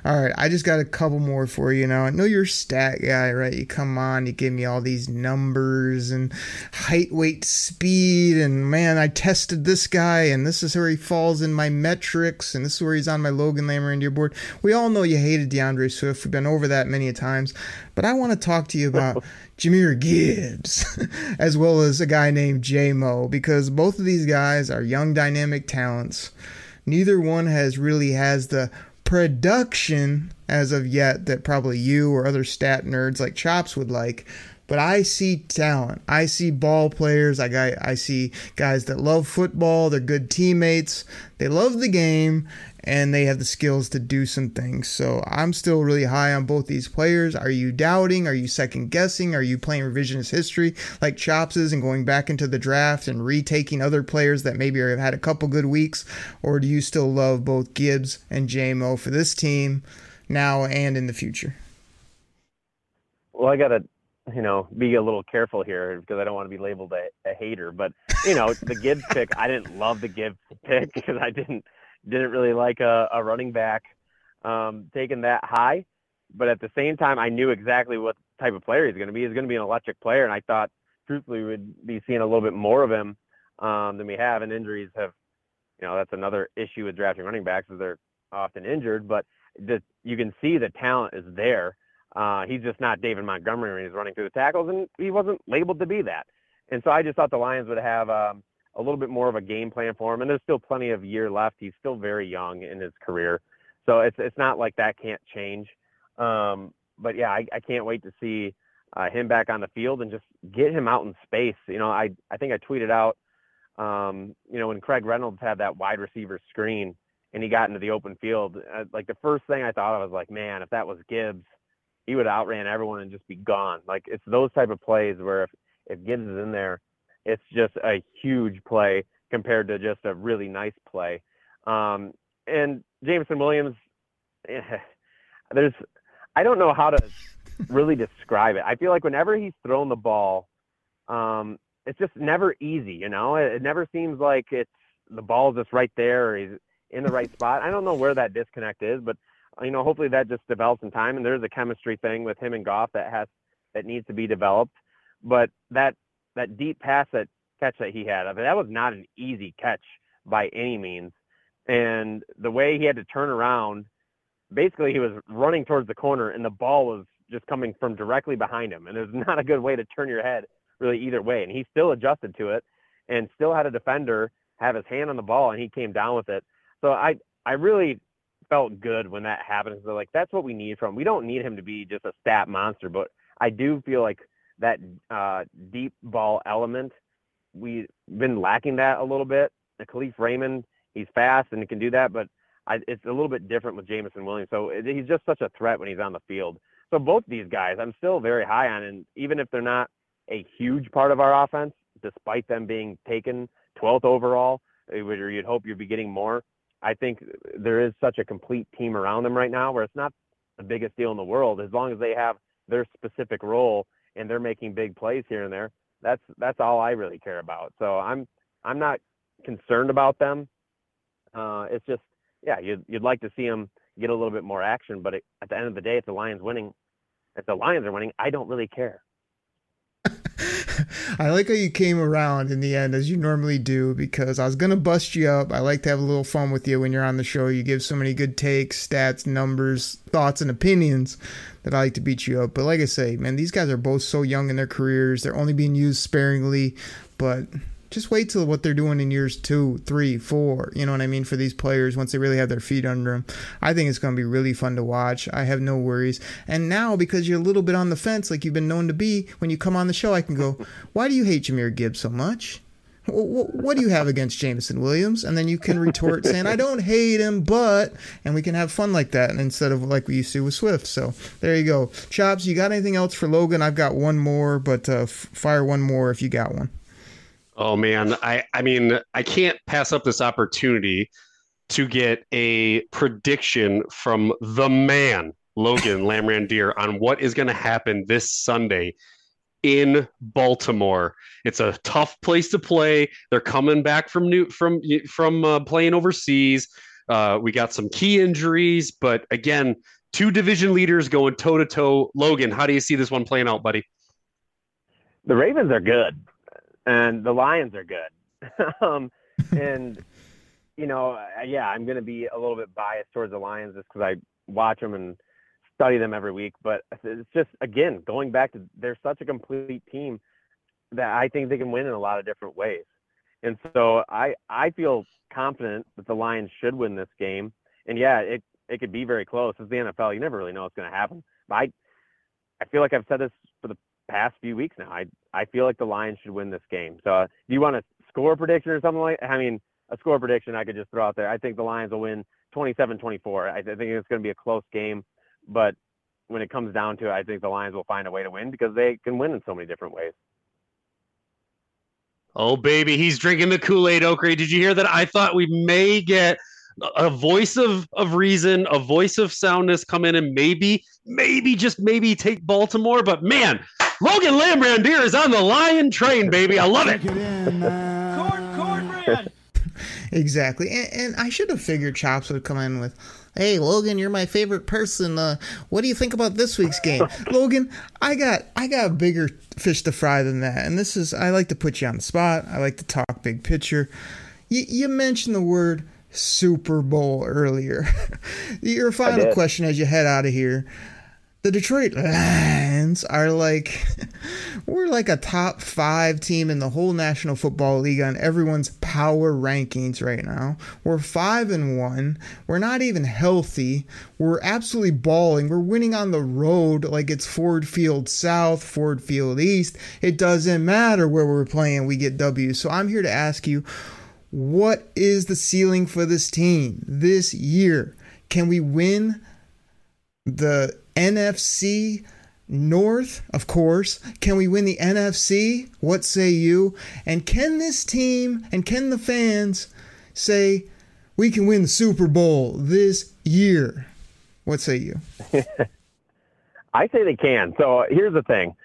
All right, I just got a couple more for you now. I know you're a stat guy, right? You come on, you give me all these numbers and height, weight, speed, and man, I tested this guy, and this is where he falls in my metrics, and this is where he's on my Logan Lammer board. We all know you hated DeAndre Swift. We've been over that many a times, but I want to talk to you about Jahmyr Gibbs, as well as a guy named JaMo, because both of these guys are young, dynamic talents neither one has really has the production as of yet that probably you or other stat nerds like Chops would like. But I see talent. I see ball players. I got, I see guys that love football. They're good teammates. They love the game and they have the skills to do some things. So I'm still really high on both these players. Are you doubting? Are you second guessing? Are you playing revisionist history like Chops is and going back into the draft and retaking other players that maybe have had a couple good weeks? Or do you still love both Gibbs and JaMo for this team now and in the future? Well, I gotta, you know, be a little careful here because I don't want to be labeled a, a hater. But you know, the Gibbs pick, I didn't love the Gibbs pick because I didn't didn't really like a, a running back um, taking that high. But at the same time, I knew exactly what type of player he's going to be. He's going to be an electric player, and I thought, truthfully, we would be seeing a little bit more of him um, than we have. And injuries have, you know, that's another issue with drafting running backs is they're often injured. But the, you can see the talent is there. Uh, he's just not David Montgomery when he's running through the tackles, and he wasn't labeled to be that. And so I just thought the Lions would have um, a little bit more of a game plan for him. And there's still plenty of year left. He's still very young in his career, so it's it's not like that can't change. Um, but yeah, I, I can't wait to see uh, him back on the field and just get him out in space. You know, I I think I tweeted out, um, you know, when Craig Reynolds had that wide receiver screen and he got into the open field, uh, like the first thing I thought of was like, man, if that was Gibbs, he would outran everyone and just be gone. Like it's those type of plays where if if Gibbs is in there, it's just a huge play compared to just a really nice play. Um, and Jameson Williams, there's, I don't know how to really describe it. I feel like whenever he's thrown the ball, um, it's just never easy. You know, it, it never seems like it's the ball's just right there or he's in the right spot. I don't know where that disconnect is, but you know, hopefully that just develops in time. And there's a chemistry thing with him and Goff that has that needs to be developed. But that that deep pass that catch that he had, I mean, that was not an easy catch by any means. And the way he had to turn around, basically he was running towards the corner and the ball was just coming from directly behind him. And there's not a good way to turn your head really either way. And he still adjusted to it and still had a defender have his hand on the ball and he came down with it. So I I really felt good when that happened. So like that's what we need from. We don't need him to be just a stat monster, but I do feel like that uh, deep ball element we've been lacking that a little bit. The Kalif Raymond, he's fast and he can do that, but I, it's a little bit different with Jameson Williams. So it, he's just such a threat when he's on the field. So both these guys, I'm still very high on, and even if they're not a huge part of our offense, despite them being taken 12th overall, eh, where you'd hope you'd be getting more. I think there is such a complete team around them right now where it's not the biggest deal in the world as long as they have their specific role and they're making big plays here and there. That's that's all I really care about. So I'm I'm not concerned about them. Uh, it's just yeah, you'd you'd like to see them get a little bit more action, but it, at the end of the day, if the Lions winning, if the Lions are winning, I don't really care. I like how you came around in the end as you normally do because I was gonna bust you up. I like to have a little fun with you when you're on the show. You give so many good takes, stats, numbers, thoughts, and opinions that I like to beat you up. But like I say, man, these guys are both so young in their careers. They're only being used sparingly, but just wait till what they're doing in years two, three, four. You know what I mean for these players once they really have their feet under them. I think it's going to be really fun to watch. I have no worries. And now because you're a little bit on the fence, like you've been known to be, when you come on the show, I can go, "Why do you hate Jahmyr Gibbs so much?" What do you have against Jameson Williams? And then you can retort saying, I don't hate him, but, and we can have fun like that instead of like we used to with Swift. So there you go. Chops, you got anything else for Logan? I've got one more, but uh, f- fire one more if you got one. Oh man, I I mean, I can't pass up this opportunity to get a prediction from the man, Logan Lamorandier, on what is going to happen this Sunday in Baltimore. It's a tough place to play. They're coming back from new from from uh, playing overseas. Uh, we got some key injuries, but again, two division leaders going toe to toe. Logan, how do you see this one playing out, buddy? The Ravens are good, and the Lions are good. um, and you know, yeah, I'm going to be a little bit biased towards the Lions just because I watch them and study them every week. But it's just again going back to they're such a complete team that I think they can win in a lot of different ways. And so I I feel confident that the Lions should win this game. And yeah, it it could be very close. It's the NFL. You never really know what's going to happen. But I I feel like I've said this for the past few weeks now. I I feel like the Lions should win this game. So uh, do you want a score prediction or something like? I mean, a score prediction I could just throw out there. I think the Lions will win 27-24. I, I think it's going to be a close game, but when it comes down to it, I think the Lions will find a way to win because they can win in so many different ways. Oh baby, he's drinking the Kool-Aid, Okrie. Did you hear that? I thought we may get a voice of, of reason, a voice of soundness come in and maybe, maybe, just maybe take Baltimore. But man, Logan Lamorandier is on the lion train, baby. I love it. Corn, cornbread. exactly. And, and I should have figured Chops would come in with, "Hey, Logan, you're my favorite person. Uh, what do you think about this week's game, Logan? I got I got a bigger fish to fry than that. And this is I like to put you on the spot. I like to talk big picture. You, you mentioned the word." Super Bowl earlier. Your final question as you head out of here the Detroit Lions are like we're like a top five team in the whole National Football League on everyone's power rankings right now. We're five and one. We're not even healthy. We're absolutely balling. We're winning on the road like it's Ford Field South, Ford Field East. It doesn't matter where we're playing, we get W. So I'm here to ask you, what is the ceiling for this team this year? Can we win the NFC North, of course. Can we win the NFC? What say you? And can this team and can the fans say we can win the Super Bowl this year? What say you? I say they can. So here's the thing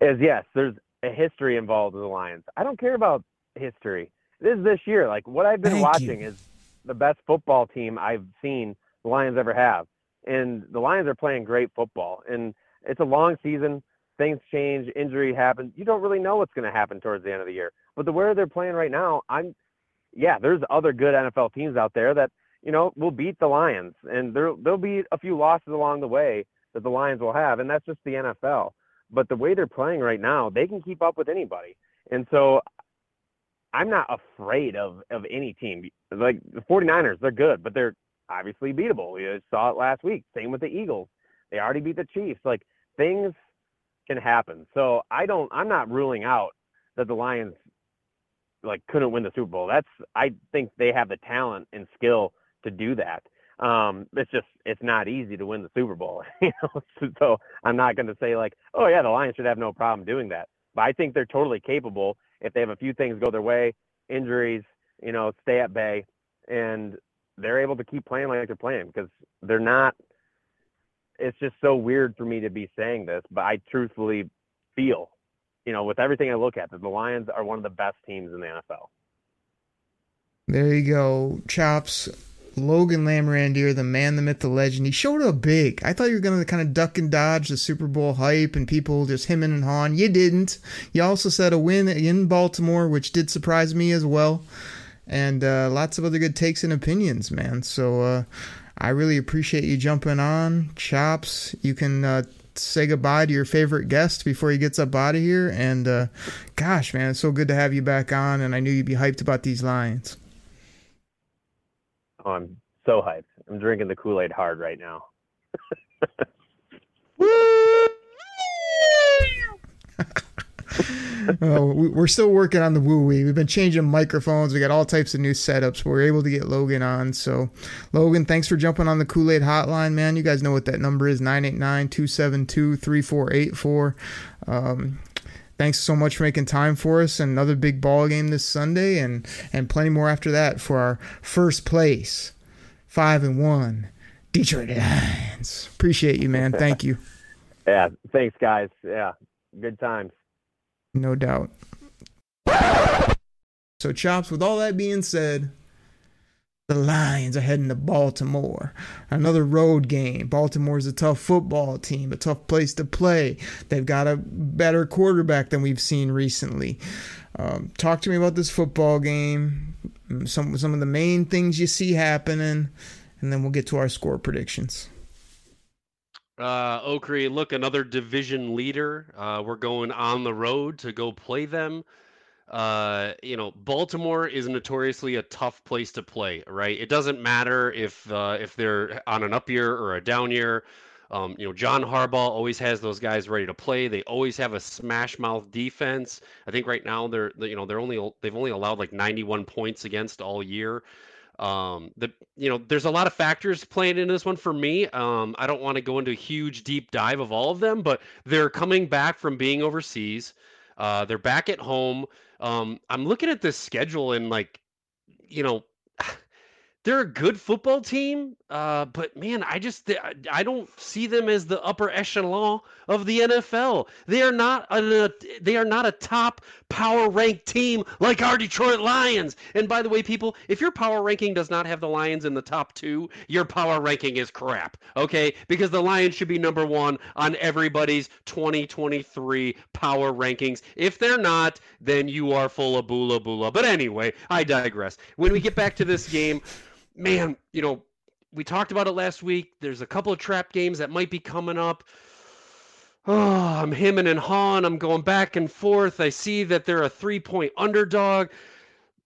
is yes, there's a history involved with the Lions. I don't care about history. This is this year. Like what I've been Thank watching you. is the best football team I've seen the Lions ever have and the Lions are playing great football. And it's a long season. Things change, injury happens. You don't really know what's going to happen towards the end of the year. But the way they're playing right now, I'm, yeah, there's other good NFL teams out there that you know will beat the Lions, and there there'll be a few losses along the way that the Lions will have, and that's just the NFL. But the way they're playing right now, they can keep up with anybody, and so I'm not afraid of of any team. Like the 49ers, they're good, but they're obviously beatable. We saw it last week. Same with the Eagles. They already beat the Chiefs. Like things can happen. So I don't I'm not ruling out that the Lions like couldn't win the Super Bowl. That's I think they have the talent and skill to do that. Um, it's just it's not easy to win the Super Bowl, you know. So I'm not going to say like, oh yeah, the Lions should have no problem doing that. But I think they're totally capable if they have a few things go their way, injuries, you know, stay at bay, and they're able to keep playing like they're playing because they're not. It's just so weird for me to be saying this, but I truthfully feel, you know, with everything I look at, that the Lions are one of the best teams in the NFL. There you go, chops. Logan Lamorandier, the man, the myth, the legend. He showed up big. I thought you were going to kind of duck and dodge the Super Bowl hype and people just hemming and hawing. You didn't. You also said a win in Baltimore, which did surprise me as well. And uh, lots of other good takes and opinions, man. So uh, I really appreciate you jumping on. Chops, you can uh, say goodbye to your favorite guest before he gets up out of here. And uh, gosh, man, it's so good to have you back on. And I knew you'd be hyped about these Lions. Oh, I'm so hyped. I'm drinking the Kool Aid hard right now. oh, we- we're still working on the woo wee. We've been changing microphones. We got all types of new setups. We're able to get Logan on. So, Logan, thanks for jumping on the Kool Aid hotline, man. You guys know what that number is 989 272 3484. Um, thanks so much for making time for us. Another big ball game this Sunday, and and plenty more after that for our first place, five and one, Detroit Lions. Appreciate you, man. Thank you. Yeah, thanks, guys. Yeah, good times. No doubt. So, Chops, with all that being said, the Lions are heading to Baltimore. Another road game. Baltimore's a tough football team, a tough place to play. They've got a better quarterback than we've seen recently. Um, talk to me about this football game, some some of the main things you see happening, and then we'll get to our score predictions. Uh, Okrie, look, another division leader. Uh, we're going on the road to go play them. Uh, you know, Baltimore is notoriously a tough place to play, right? It doesn't matter if uh, if they're on an up year or a down year. Um, you know, John Harbaugh always has those guys ready to play. They always have a smash mouth defense. I think right now they're you know they're only they've only allowed like 91 points against all year. Um, the you know there's a lot of factors playing into this one for me. Um, I don't want to go into a huge deep dive of all of them, but they're coming back from being overseas. Uh, they're back at home. Um, I'm looking at this schedule and like, you know, they're a good football team, uh, but man, I just I don't see them as the upper echelon of the NFL. They are not a they are not a top power ranked team like our Detroit Lions. And by the way, people, if your power ranking does not have the Lions in the top two, your power ranking is crap. Okay, because the Lions should be number one on everybody's 2023 power rankings. If they're not, then you are full of bula bula. But anyway, I digress. When we get back to this game man, you know, we talked about it last week. There's a couple of trap games that might be coming up. Oh, I'm hemming and hawing. I'm going back and forth. I see that they're a three point underdog.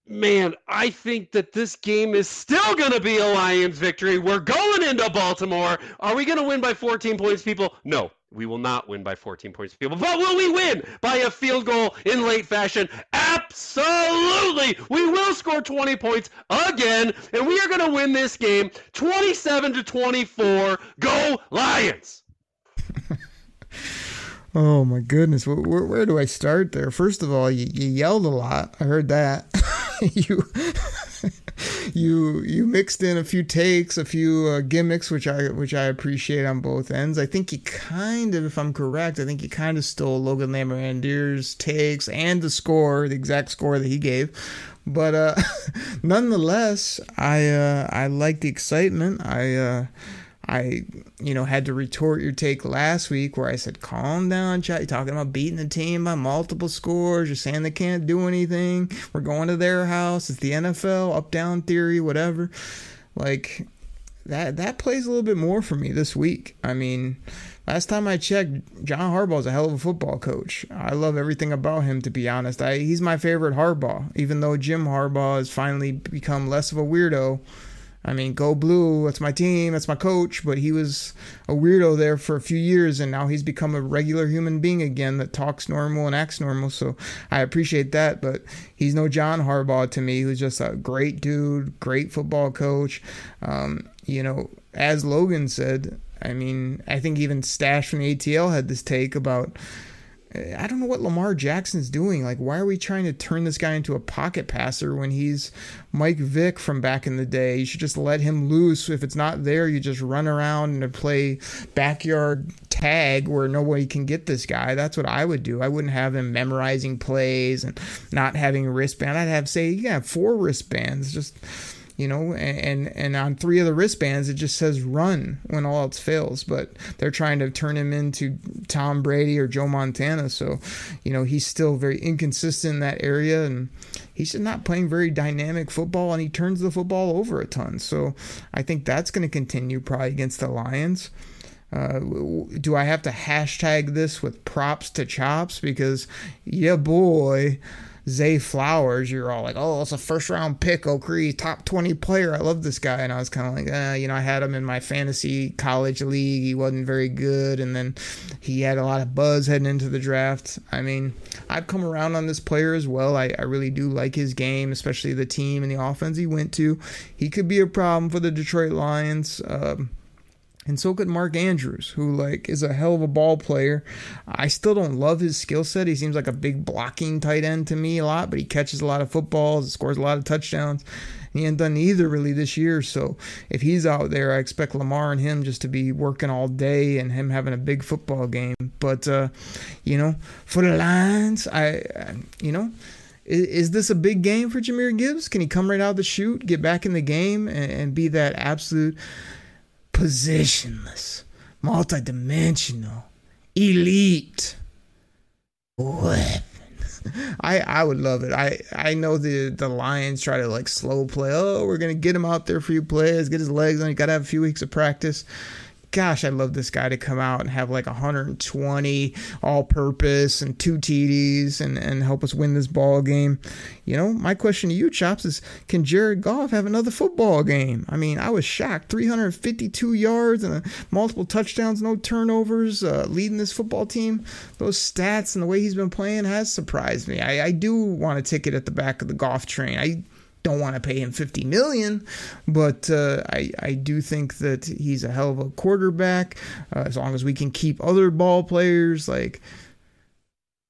Man, I think that this game is still going to be a Lions victory. We're going into Baltimore. Are we going to win by 14 points, people? No, we will not win by 14 points, people. But will we win by a field goal in late fashion? Absolutely. We will score 20 points again, and we are going to win this game 27 to 24. Go Lions! oh my goodness, where, where, do I start there? First of all, you, you yelled a lot. I heard that. you you you mixed in a few takes, a few uh, gimmicks, which I which I appreciate on both ends. I think you kind of, if I'm correct, I think you kind of stole Logan Lamorandier's takes and the score, the exact score that he gave. But uh, nonetheless, I uh, I like the excitement. I uh, I, you know, had to retort your take last week where I said, calm down, chat. You're talking about beating the team by multiple scores. You're saying they can't do anything. We're going to their house. It's the NFL, up down theory, whatever. Like, that that plays a little bit more for me this week. I mean, last time I checked, John Harbaugh's a hell of a football coach. I love everything about him, to be honest. I, he's my favorite Harbaugh, even though Jim Harbaugh has finally become less of a weirdo I mean, go blue. That's my team. That's my coach. But he was a weirdo there for a few years, and now he's become a regular human being again that talks normal and acts normal. So I appreciate that. But he's no John Harbaugh to me, who's just a great dude, great football coach. Um, you know, as Logan said, I mean, I think even Stash from the ATL had this take about I don't know what Lamar Jackson's doing. Like, why are we trying to turn this guy into a pocket passer when he's Mike Vick from back in the day? You should just let him loose. If it's not there, you just run around and play backyard tag where nobody can get this guy. That's what I would do. I wouldn't have him memorizing plays and not having a wristband. I'd have say, yeah, four wristbands. Just you know, and and on three of the wristbands it just says run when all else fails. But they're trying to turn him into Tom Brady or Joe Montana, so you know he's still very inconsistent in that area, and he's just not playing very dynamic football, and he turns the football over a ton. So I think that's going to continue probably against the Lions. Uh, do I have to hashtag this with props to chops? Because, yeah, boy, Zay Flowers, you're all like, oh, it's a first round pick, Okrie, top 20 player. I love this guy. And I was kind of like, eh, you know, I had him in my fantasy college league. He wasn't very good. And then he had a lot of buzz heading into the draft. I mean, I've come around on this player as well. I, I really do like his game, especially the team and the offense he went to. He could be a problem for the Detroit Lions. Um, And so could Mark Andrews, who like is a hell of a ball player. I still don't love his skill set. He seems like a big blocking tight end to me a lot, but he catches a lot of footballs, scores a lot of touchdowns. He ain't done either really this year. So if he's out there, I expect Lamar and him just to be working all day and him having a big football game. But uh, you know, for the Lions, I, you know, is, is, this a big game for Jahmyr Gibbs? Can he come right out of the chute, get back in the game, and, and be that absolute positionless, multidimensional, elite weapon? I I would love it. I I know the the Lions try to like slow play. Oh, we're gonna get him out there for you players, get his legs on. You gotta have a few weeks of practice gosh, I'd love this guy to come out and have like 120 all purpose and two TDs and, and help us win this ball game. You know, my question to you, Chops, is can Jared Goff have another football game? I mean, I was shocked. 352 yards and multiple touchdowns, no turnovers, uh, leading this football team. Those stats and the way he's been playing has surprised me. I, I do want a ticket at the back of the Goff train. I don't want to pay him 50 million, but uh, I, I do think that he's a hell of a quarterback. Uh, as long as we can keep other ball players like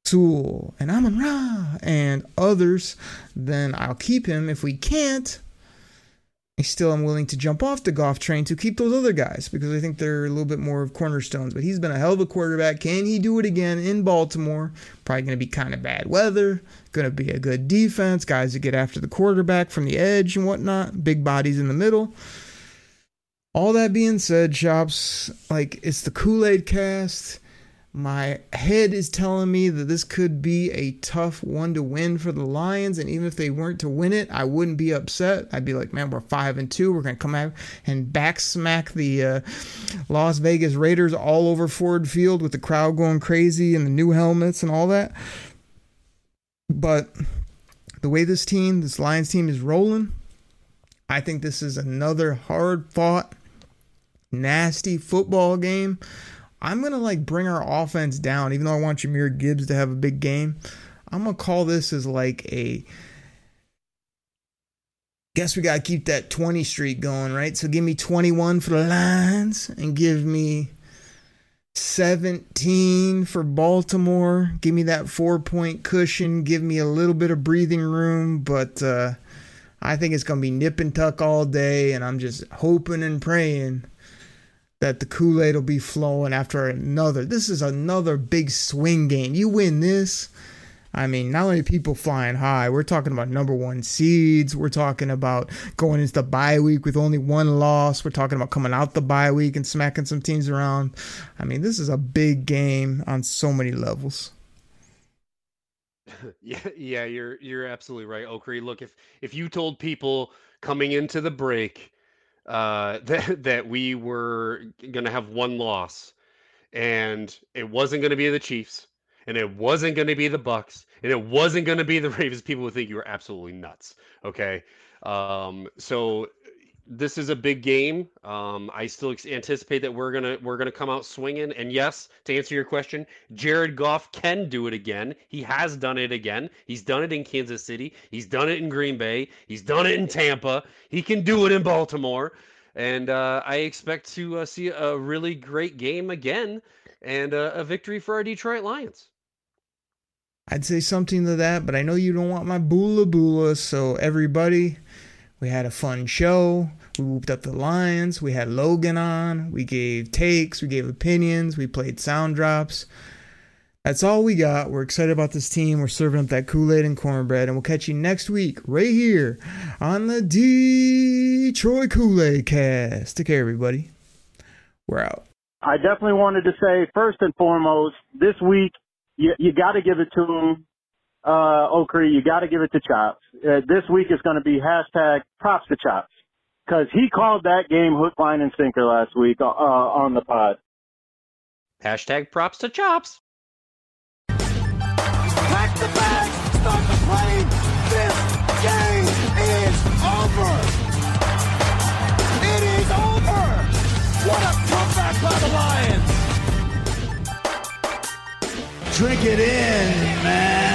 Sewell and Amon Ra and others, then I'll keep him. If we can't, I still am willing to jump off the Goff train to keep those other guys because I think they're a little bit more of cornerstones. But he's been a hell of a quarterback. Can he do it again in Baltimore? Probably going to be kind of bad weather. Going to be a good defense. Guys that get after the quarterback from the edge and whatnot. Big bodies in the middle. All that being said, Chops, like it's the Kool Aid cast. My head is telling me that this could be a tough one to win for the Lions, and even if they weren't to win it, I wouldn't be upset. I'd be like, man, we're five and two. We're gonna come out and back smack the uh, Las Vegas Raiders all over Ford Field with the crowd going crazy and the new helmets and all that. But the way this team, this Lions team, is rolling, I think this is another hard fought, nasty football game I'm gonna like bring our offense down, even though I want Jahmyr Gibbs to have a big game. I'm gonna call this as like a guess we gotta keep that 20 streak going, right? So give me 21 for the Lions and give me 17 for Baltimore. Give me that four point cushion. Give me a little bit of breathing room, but uh, I think it's gonna be nip and tuck all day, and I'm just hoping and praying that the Kool Aid will be flowing after another. This is another big swing game. You win this. I mean, not only people flying high, we're talking about number one seeds. We're talking about going into the bye week with only one loss. We're talking about coming out the bye week and smacking some teams around. I mean, this is a big game on so many levels. Yeah, yeah, you're you're absolutely right, Okrie. Look, if if you told people coming into the break uh, that that we were going to have one loss, and it wasn't going to be the Chiefs, and it wasn't going to be the Bucs, and it wasn't going to be the Ravens. People would think you were absolutely nuts. Okay, um, so this is a big game. Um, I still anticipate that we're gonna we're gonna come out swinging. And yes, to answer your question, Jared Goff can do it again. He has done it again. He's done it in Kansas City. He's done it in Green Bay. He's done it in Tampa. He can do it in Baltimore. And uh, I expect to uh, see a really great game again and uh, a victory for our Detroit Lions. I'd say something to that, but I know you don't want my boola boola. So everybody we had a fun show. We whooped up the Lions. We had Logan on. We gave takes. We gave opinions. We played sound drops. That's all we got. We're excited about this team. We're serving up that Kool Aid and cornbread. And we'll catch you next week right here on the Detroit Kool Aid cast. Take care, everybody. We're out. I definitely wanted to say, first and foremost, this week, you, you got to give it to them uh, Okrie, you got to give it to Chops. Uh, this week is going to be hashtag props to Chops because he called that game hook, line, and sinker last week uh, on the pod. Hashtag props to Chops. Pack the bag, start the plane. This game is over. It is over. What a comeback by the Lions. Drink it in, man.